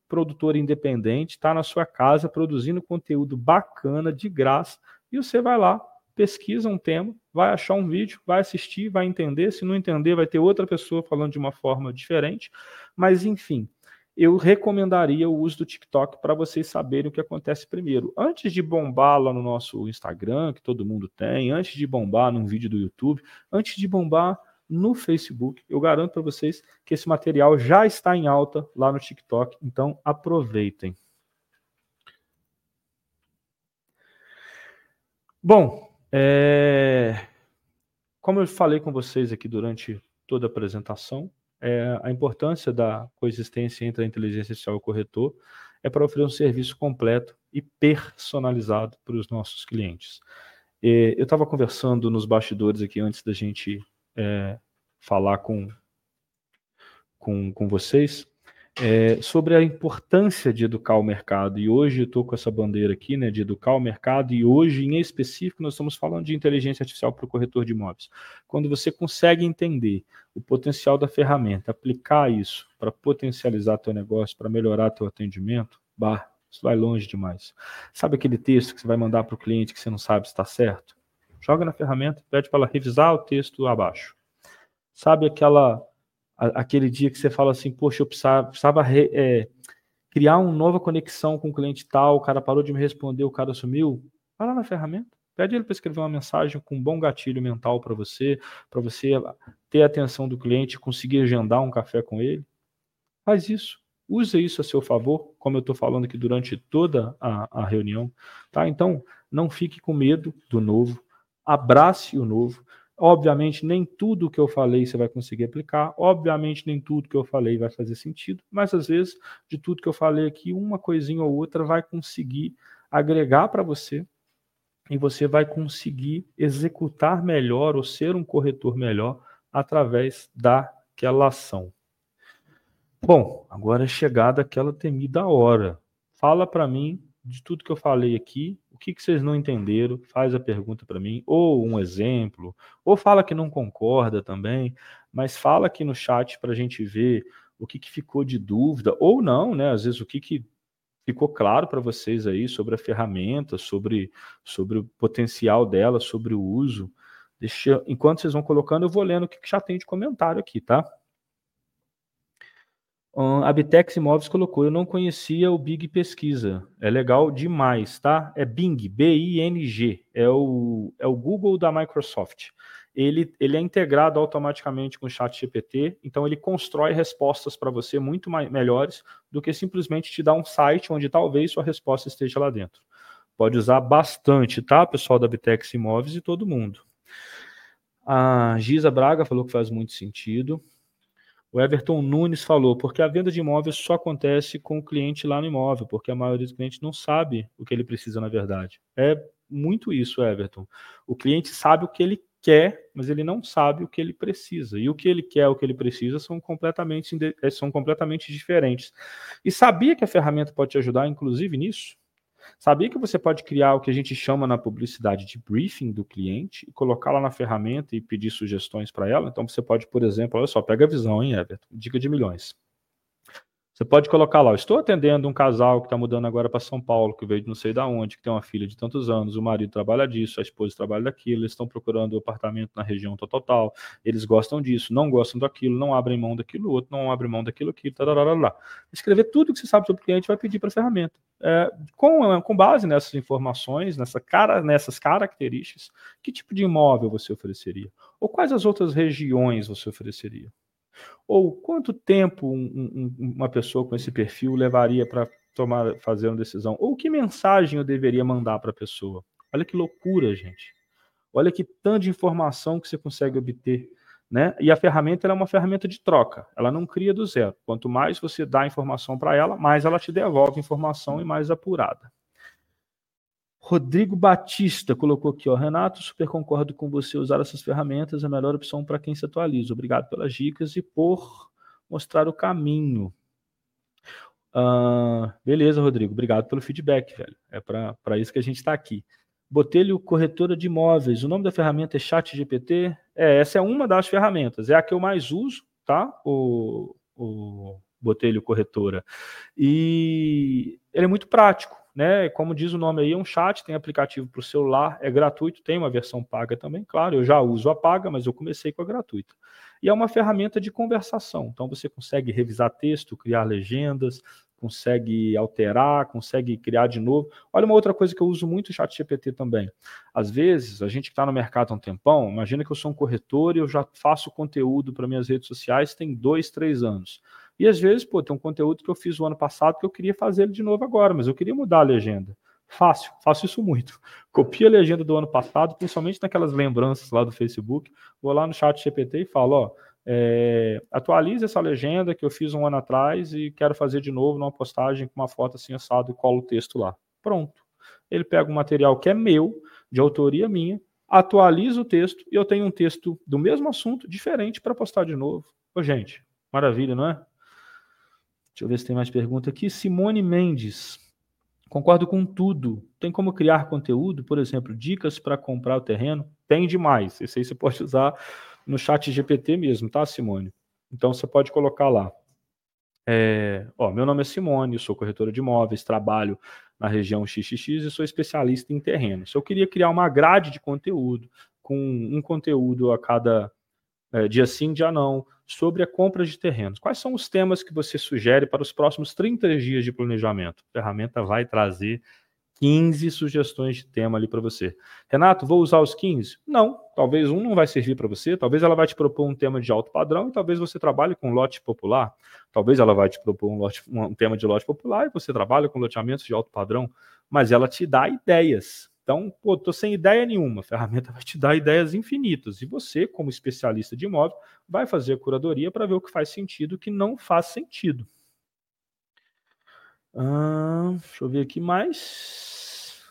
produtor independente está na sua casa produzindo conteúdo bacana, de graça, e você vai lá, pesquisa um tema, vai achar um vídeo, vai assistir, vai entender. Se não entender, vai ter outra pessoa falando de uma forma diferente. Mas, enfim, eu recomendaria o uso do TikTok para vocês saberem o que acontece primeiro. Antes de bombar lá no nosso Instagram, que todo mundo tem, antes de bombar num vídeo do YouTube, antes de bombar no Facebook, eu garanto para vocês que esse material já está em alta lá no TikTok, então aproveitem. Bom, é... como eu falei com vocês aqui durante toda a apresentação, é, a importância da coexistência entre a inteligência artificial e o corretor é para oferecer um serviço completo e personalizado para os nossos clientes. E eu estava conversando nos bastidores aqui antes da gente é, falar com, com, com vocês é, sobre a importância de educar o mercado. E hoje estou com essa bandeira aqui, né, de educar o mercado, e hoje, em específico, nós estamos falando de inteligência artificial para o corretor de imóveis. Quando você consegue entender o potencial da ferramenta, aplicar isso para potencializar teu negócio, para melhorar teu atendimento, bah, Isso vai longe demais. Sabe aquele texto que você vai mandar para o cliente que você não sabe se está certo? Joga na ferramenta, pede para ela revisar o texto abaixo. Sabe aquela aquele dia que você fala assim, poxa, eu precisava, precisava re, é, criar uma nova conexão com o cliente tal, o cara parou de me responder, o cara sumiu. Vai lá na ferramenta, pede ele para escrever uma mensagem com um bom gatilho mental para você, para você ter a atenção do cliente, conseguir agendar um café com ele. Faz isso. Use isso a seu favor, como eu estou falando aqui durante toda a, a reunião. Tá? Então, não fique com medo do novo, abrace o novo, Obviamente, nem tudo que eu falei você vai conseguir aplicar. Obviamente, nem tudo que eu falei vai fazer sentido. Mas, às vezes, de tudo que eu falei aqui, uma coisinha ou outra vai conseguir agregar para você e você vai conseguir executar melhor ou ser um corretor melhor através daquela ação. Bom, agora é chegada aquela temida hora. Fala para mim de tudo que eu falei aqui, o que, que vocês não entenderam, faz a pergunta para mim, ou um exemplo, ou fala que não concorda também, mas fala aqui no chat para a gente ver o que, que ficou de dúvida, ou não, né? Às vezes o que, que ficou claro para vocês aí sobre a ferramenta, sobre, sobre o potencial dela, sobre o uso. Deixa, enquanto vocês vão colocando, eu vou lendo o que, que já tem de comentário aqui, tá? A Bitex Imóveis colocou, eu não conhecia o Bing Pesquisa. É legal demais, tá? É Bing, B-I-N-G. É o, é o Google da Microsoft. Ele, ele é integrado automaticamente com o chat GPT, então ele constrói respostas para você muito mais, melhores do que simplesmente te dar um site onde talvez sua resposta esteja lá dentro. Pode usar bastante, tá, pessoal da Bitex Imóveis e todo mundo. A Giza Braga falou que faz muito sentido. O Everton Nunes falou, porque a venda de imóveis só acontece com o cliente lá no imóvel, porque a maioria dos clientes não sabe o que ele precisa na verdade. É muito isso, Everton. O cliente sabe o que ele quer, mas ele não sabe o que ele precisa. E o que ele quer, o que ele precisa são completamente, eh, são completamente diferentes. E sabia que a ferramenta pode te ajudar, inclusive, nisso? Sabia que você pode criar o que a gente chama na publicidade de briefing do cliente e colocar lá na ferramenta e pedir sugestões para ela? Então você pode, por exemplo, olha só, pega a visão, hein, Everton? Dica de milhões. Você pode colocar lá, estou atendendo um casal que está mudando agora para São Paulo, que veio de não sei da onde, que tem uma filha de tantos anos, o marido trabalha disso, a esposa trabalha daquilo, eles estão procurando um apartamento na região total, eles gostam disso, não gostam daquilo, não abrem mão daquilo outro, não abrem mão daquilo aquilo, tarará. Escrever tudo que você sabe sobre o cliente vai pedir para a ferramenta. É, com, com base nessas informações, nessa cara, nessas características, que tipo de imóvel você ofereceria? Ou quais as outras regiões você ofereceria? Ou quanto tempo um, um, uma pessoa com esse perfil levaria para tomar, fazer uma decisão? Ou que mensagem eu deveria mandar para a pessoa? Olha que loucura, gente. Olha que tanto de informação que você consegue obter. Né? E a ferramenta é uma ferramenta de troca, ela não cria do zero. Quanto mais você dá informação para ela, mais ela te devolve informação e mais apurada. Rodrigo Batista colocou aqui, ó, Renato, super concordo com você usar essas ferramentas, é a melhor opção para quem se atualiza. Obrigado pelas dicas e por mostrar o caminho. Uh, beleza, Rodrigo, obrigado pelo feedback, velho. É para isso que a gente está aqui. Botelho Corretora de Imóveis, o nome da ferramenta é ChatGPT. É, essa é uma das ferramentas, é a que eu mais uso, tá? O, o Botelho Corretora. E ele é muito prático né? Como diz o nome aí, é um chat, tem aplicativo para o celular, é gratuito, tem uma versão paga também, claro, eu já uso a paga, mas eu comecei com a gratuita. E é uma ferramenta de conversação, então você consegue revisar texto, criar legendas, consegue alterar, consegue criar de novo. Olha uma outra coisa que eu uso muito o chat GPT também. Às vezes, a gente que está no mercado há um tempão, imagina que eu sou um corretor e eu já faço conteúdo para minhas redes sociais tem dois, três anos. E às vezes, pô, tem um conteúdo que eu fiz o ano passado que eu queria fazer ele de novo agora, mas eu queria mudar a legenda. Fácil, faço isso muito. Copio a legenda do ano passado, principalmente naquelas lembranças lá do Facebook, vou lá no chat GPT e falo, ó, é, atualize essa legenda que eu fiz um ano atrás e quero fazer de novo numa postagem com uma foto assim assado e colo o texto lá. Pronto. Ele pega um material que é meu, de autoria minha, atualiza o texto e eu tenho um texto do mesmo assunto, diferente, para postar de novo. Ô, gente, maravilha, não é? Deixa eu ver se tem mais pergunta aqui. Simone Mendes. Concordo com tudo. Tem como criar conteúdo, por exemplo, dicas para comprar o terreno? Tem demais. Esse aí você pode usar no chat GPT mesmo, tá, Simone? Então você pode colocar lá. É, ó, meu nome é Simone, sou corretora de imóveis, trabalho na região XXX e sou especialista em terrenos. Eu queria criar uma grade de conteúdo, com um conteúdo a cada é, dia sim, dia não, sobre a compra de terrenos. Quais são os temas que você sugere para os próximos 30 dias de planejamento? A ferramenta vai trazer 15 sugestões de tema ali para você. Renato, vou usar os 15? Não, talvez um não vai servir para você, talvez ela vai te propor um tema de alto padrão e talvez você trabalhe com lote popular. Talvez ela vai te propor um, lote, um tema de lote popular e você trabalha com loteamentos de alto padrão, mas ela te dá ideias. Então, pô, tô sem ideia nenhuma. A ferramenta vai te dar ideias infinitas. E você, como especialista de imóvel, vai fazer a curadoria para ver o que faz sentido e o que não faz sentido. Ah, deixa eu ver aqui mais.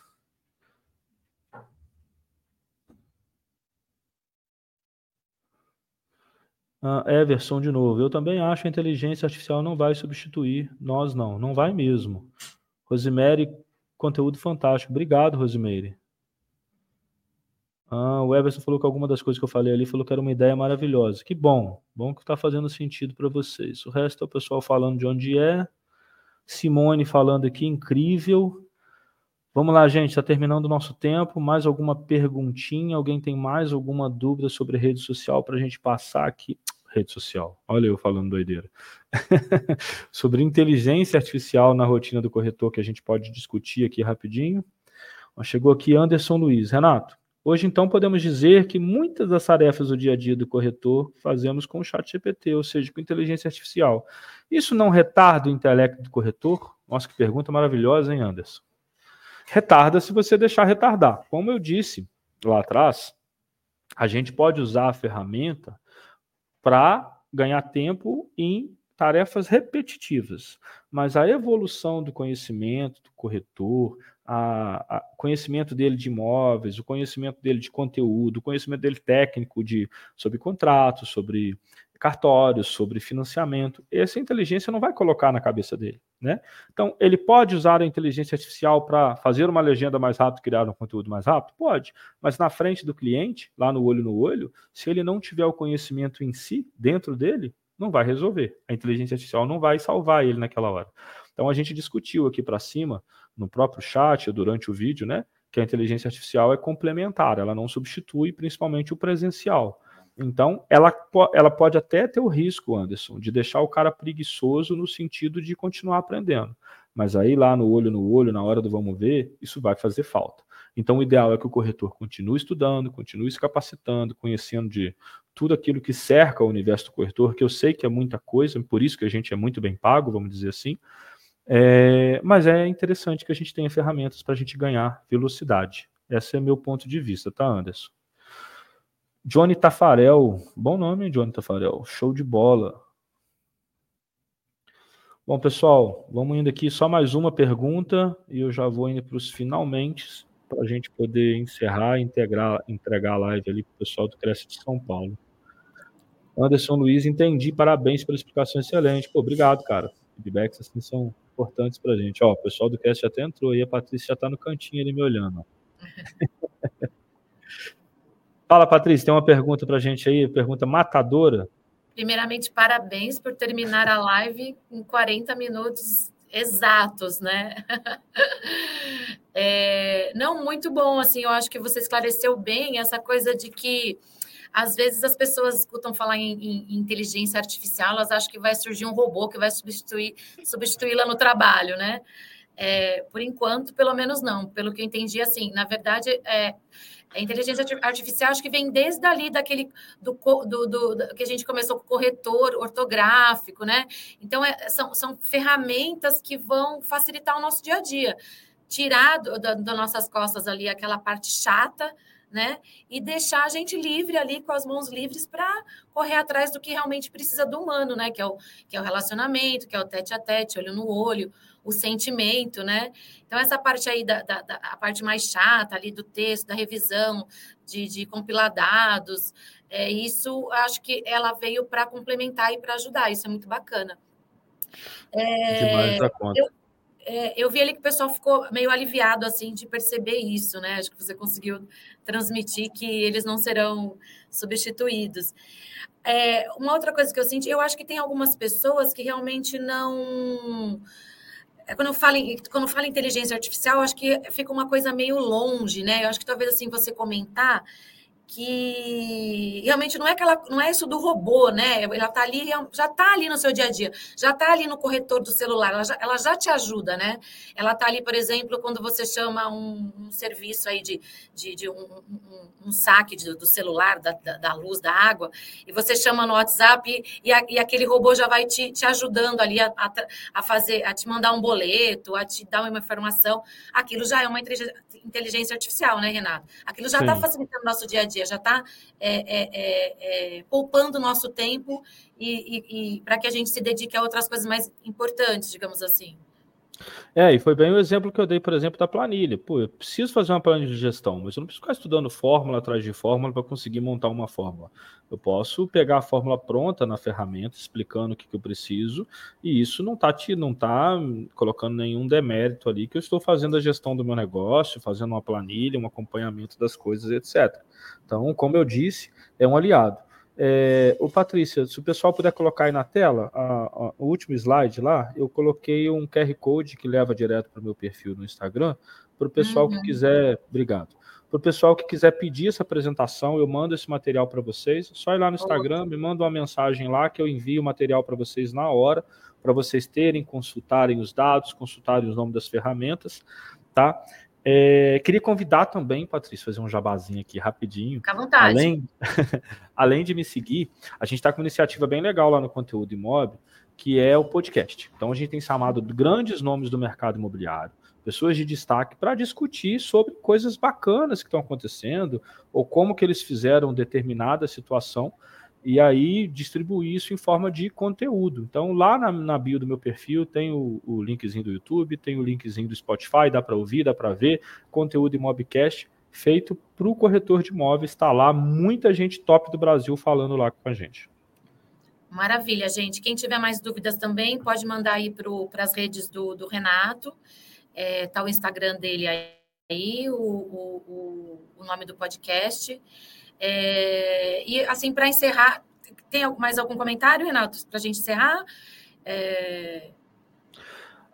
Ah, Everson de novo. Eu também acho que a inteligência artificial não vai substituir nós, não. Não vai mesmo. Rosemary, conteúdo fantástico. Obrigado, Rosemary. Ah, o Everson falou que alguma das coisas que eu falei ali falou que era uma ideia maravilhosa. Que bom. Bom que está fazendo sentido para vocês. O resto é o pessoal falando de onde é. Simone falando aqui, incrível. Vamos lá, gente, está terminando o nosso tempo. Mais alguma perguntinha? Alguém tem mais alguma dúvida sobre rede social para a gente passar aqui? Rede social, olha eu falando doideira. sobre inteligência artificial na rotina do corretor, que a gente pode discutir aqui rapidinho. Chegou aqui Anderson Luiz. Renato, Hoje, então, podemos dizer que muitas das tarefas do dia a dia do corretor fazemos com o chat GPT, ou seja, com inteligência artificial. Isso não retarda o intelecto do corretor? Nossa, que pergunta maravilhosa, hein, Anderson? Retarda se você deixar retardar. Como eu disse lá atrás, a gente pode usar a ferramenta para ganhar tempo em tarefas repetitivas, mas a evolução do conhecimento do corretor, a, conhecimento dele de imóveis, o conhecimento dele de conteúdo, o conhecimento dele técnico de sobre contratos, sobre cartórios, sobre financiamento. Essa inteligência não vai colocar na cabeça dele, né? Então, ele pode usar a inteligência artificial para fazer uma legenda mais rápido, criar um conteúdo mais rápido? Pode, mas na frente do cliente, lá no olho no olho, se ele não tiver o conhecimento em si, dentro dele, não vai resolver. A inteligência artificial não vai salvar ele naquela hora. Então, a gente discutiu aqui para cima no próprio chat, durante o vídeo, né? Que a inteligência artificial é complementar, ela não substitui principalmente o presencial. Então, ela, ela pode até ter o risco, Anderson, de deixar o cara preguiçoso no sentido de continuar aprendendo. Mas aí, lá no olho no olho, na hora do vamos ver, isso vai fazer falta. Então, o ideal é que o corretor continue estudando, continue se capacitando, conhecendo de tudo aquilo que cerca o universo do corretor, que eu sei que é muita coisa, por isso que a gente é muito bem pago, vamos dizer assim, é, mas é interessante que a gente tenha ferramentas para a gente ganhar velocidade. Esse é meu ponto de vista, tá, Anderson? Johnny Tafarel, bom nome, Johnny Tafarel, show de bola. Bom, pessoal, vamos indo aqui, só mais uma pergunta e eu já vou indo para os finalmente, para a gente poder encerrar e integrar, entregar a live ali para o pessoal do Cresce de São Paulo. Anderson Luiz, entendi, parabéns pela explicação excelente. Pô, obrigado, cara. Feedbacks assim são importantes para a gente. Ó, o pessoal do cast até entrou aí, a Patrícia já está no cantinho ali me olhando. Fala, Patrícia, tem uma pergunta para a gente aí, pergunta matadora. Primeiramente, parabéns por terminar a live em 40 minutos exatos, né? É, não, muito bom, assim, eu acho que você esclareceu bem essa coisa de que às vezes as pessoas escutam falar em, em, inteligência artificial, elas acham que vai surgir um robô que vai substituir substituí-la no trabalho, né? É, por enquanto, pelo menos não. Pelo que eu entendi, assim, na verdade, é, a inteligência artificial acho que vem desde ali daquele do, do, do, do que a gente começou com o corretor ortográfico, né? Então é, são, são ferramentas que vão facilitar o nosso dia a dia, tirar das nossas costas ali aquela parte chata né? E deixar a gente livre ali, com as mãos livres, para correr atrás do que realmente precisa do humano, né? Que é, o, que é o relacionamento, que é o tete a tete, olho no olho, o sentimento, né? Então, essa parte aí, da, da, da a parte mais chata ali do texto, da revisão, de, de compilar dados, é, isso acho que ela veio para complementar e para ajudar, isso é muito bacana. É, Demais da conta. Eu, é, eu vi ali que o pessoal ficou meio aliviado assim de perceber isso, né? Acho que você conseguiu transmitir que eles não serão substituídos. É, uma outra coisa que eu senti, eu acho que tem algumas pessoas que realmente não. É, quando eu falo em, quando falo inteligência artificial, acho que fica uma coisa meio longe, né? Eu acho que talvez assim você comentar que realmente não é aquela, não é isso do robô, né? Ela tá ali, já está ali no seu dia a dia, já está ali no corretor do celular, ela já, ela já te ajuda, né? Ela está ali, por exemplo, quando você chama um, um serviço aí de, de, de um, um, um, saque de, do celular, da, da, da, luz, da água, e você chama no WhatsApp e, a, e aquele robô já vai te, te ajudando ali a, a, a, fazer, a te mandar um boleto, a te dar uma informação. Aquilo já é uma inteligência artificial, né, Renato? Aquilo já está facilitando o nosso dia a dia já está é, é, é, é, poupando o nosso tempo e, e, e para que a gente se dedique a outras coisas mais importantes, digamos assim. É, e foi bem o exemplo que eu dei, por exemplo, da planilha. Pô, eu preciso fazer uma planilha de gestão, mas eu não preciso ficar estudando fórmula atrás de fórmula para conseguir montar uma fórmula. Eu posso pegar a fórmula pronta na ferramenta, explicando o que, que eu preciso, e isso não está não tá colocando nenhum demérito ali, que eu estou fazendo a gestão do meu negócio, fazendo uma planilha, um acompanhamento das coisas, etc. Então, como eu disse, é um aliado. É, o Patrícia, se o pessoal puder colocar aí na tela, a, a, o último slide lá, eu coloquei um QR Code que leva direto para o meu perfil no Instagram, para o pessoal uhum. que quiser. Obrigado. Para o pessoal que quiser pedir essa apresentação, eu mando esse material para vocês. Só ir lá no Instagram, me manda uma mensagem lá que eu envio o material para vocês na hora, para vocês terem, consultarem os dados, consultarem os nomes das ferramentas, tá? É, queria convidar também, Patrícia, fazer um jabazinho aqui rapidinho. Fica à vontade. Além, além de me seguir, a gente está com uma iniciativa bem legal lá no Conteúdo Imóvel, que é o podcast. Então a gente tem chamado grandes nomes do mercado imobiliário, pessoas de destaque, para discutir sobre coisas bacanas que estão acontecendo, ou como que eles fizeram determinada situação e aí distribuir isso em forma de conteúdo. Então, lá na, na bio do meu perfil tem o, o, linkzinho do YouTube, tem o linkzinho do Spotify, dá para ouvir, dá para ver, conteúdo Imobcast feito para o corretor de imóveis, está lá, muita gente top do Brasil falando lá com a gente. Maravilha, gente. Quem tiver mais dúvidas também, pode mandar aí para as redes do, do Renato. É, tá o Instagram dele aí, o, o, o nome do podcast. É, e assim, para encerrar, tem mais algum comentário, Renato, para a gente encerrar? É...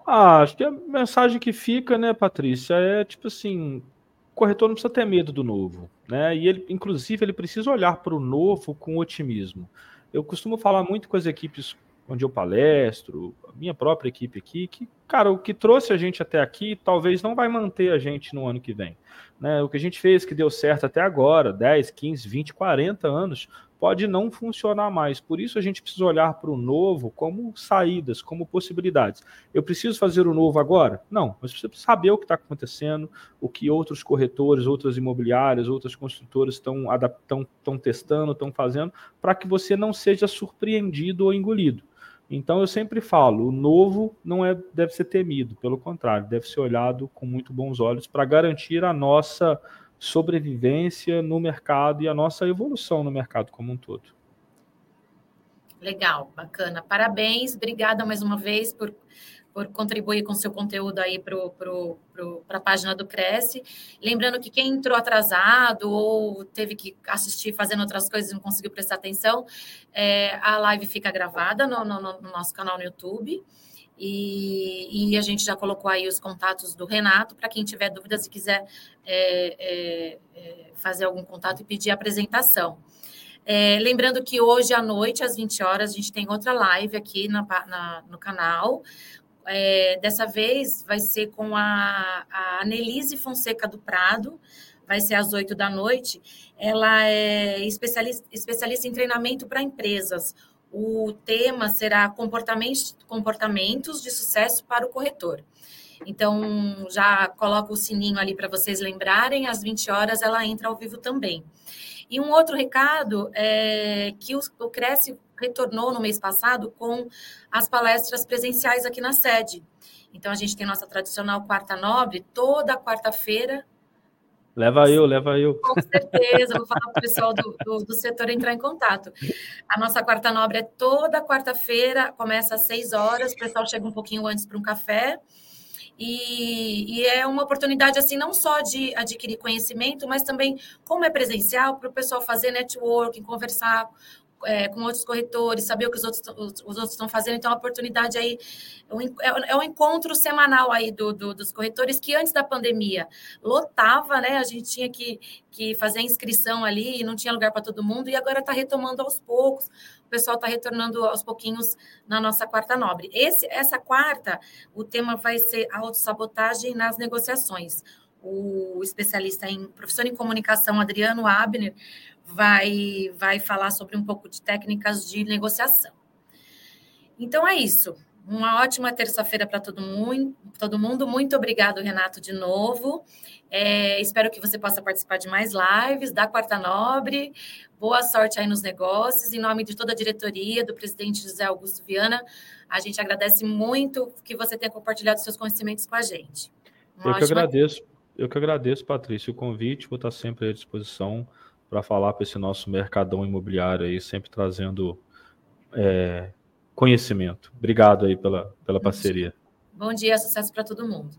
Ah, acho que a mensagem que fica, né, Patrícia, é tipo assim, o corretor não precisa ter medo do novo, né? E ele, inclusive, ele precisa olhar para o novo com otimismo. Eu costumo falar muito com as equipes onde eu palestro, a minha própria equipe aqui, que, cara, o que trouxe a gente até aqui talvez não vai manter a gente no ano que vem. Né? O que a gente fez que deu certo até agora, 10, 15, 20, 40 anos, pode não funcionar mais. Por isso a gente precisa olhar para o novo como saídas, como possibilidades. Eu preciso fazer o novo agora? Não, mas precisa saber o que está acontecendo, o que outros corretores, outras imobiliárias, outras construtoras estão adaptando, estão testando, estão fazendo, para que você não seja surpreendido ou engolido. Então eu sempre falo, o novo não é deve ser temido, pelo contrário, deve ser olhado com muito bons olhos para garantir a nossa sobrevivência no mercado e a nossa evolução no mercado como um todo. Legal, bacana. Parabéns, obrigada mais uma vez por, por contribuir com seu conteúdo aí para a página do Cresce. Lembrando que quem entrou atrasado ou teve que assistir fazendo outras coisas e não conseguiu prestar atenção, é, a live fica gravada no, no, no nosso canal no YouTube. E, e, a gente já colocou aí os contatos do Renato para quem tiver dúvidas e quiser é, é, é, fazer algum contato e pedir apresentação. É, lembrando que hoje à noite, às 20 horas, a gente tem outra live aqui na, na, no canal. É, dessa vez vai ser com a, a Anelise Fonseca do Prado, vai ser às 8 da noite. Ela é especialista, especialista em treinamento para empresas o tema será comportamentos, comportamentos de sucesso para o corretor. Então, já coloco o sininho ali para vocês lembrarem, às 20 horas ela entra ao vivo também. E um outro recado é que o, o Cresce retornou no mês passado com as palestras presenciais aqui na sede. Então, a gente tem nossa tradicional quarta nobre, toda quarta-feira, Leva eu, leva eu. Com certeza, vou falar para o pessoal do, do, do, setor entrar em contato. A nossa quarta nobre é toda quarta-feira, começa às seis horas, o pessoal chega um pouquinho antes para um café. E, e, é uma oportunidade, assim, não só de adquirir conhecimento, mas também, como é presencial, para o pessoal fazer networking, conversar é, com outros corretores, saber o que os outros, os, os outros estão fazendo. Então, a oportunidade aí é, é um encontro semanal aí do, do, dos corretores que antes da pandemia lotava, né? A gente tinha que, que fazer a inscrição ali e não tinha lugar para todo mundo, e agora está retomando aos poucos. O pessoal está retornando aos pouquinhos na nossa quarta nobre. Esse, essa quarta, o tema vai ser autossabotagem nas negociações. O especialista em professor em comunicação, Adriano Abner, vai, vai falar sobre um pouco de técnicas de negociação. Então é isso. Uma ótima terça-feira para todo mundo, todo mundo. Muito obrigado, Renato, de novo. É, espero que você possa participar de mais lives da Quarta Nobre. Boa sorte aí nos negócios. Em nome de toda a diretoria, do presidente José Augusto Viana, a gente agradece muito que você tenha compartilhado seus conhecimentos com a gente. Uma eu ótima... que agradeço. Eu que agradeço, Patrícia, o convite. Vou estar sempre à disposição para falar para esse nosso mercadão imobiliário aí, sempre trazendo é, conhecimento. Obrigado aí pela, pela parceria. Bom dia, sucesso para todo mundo.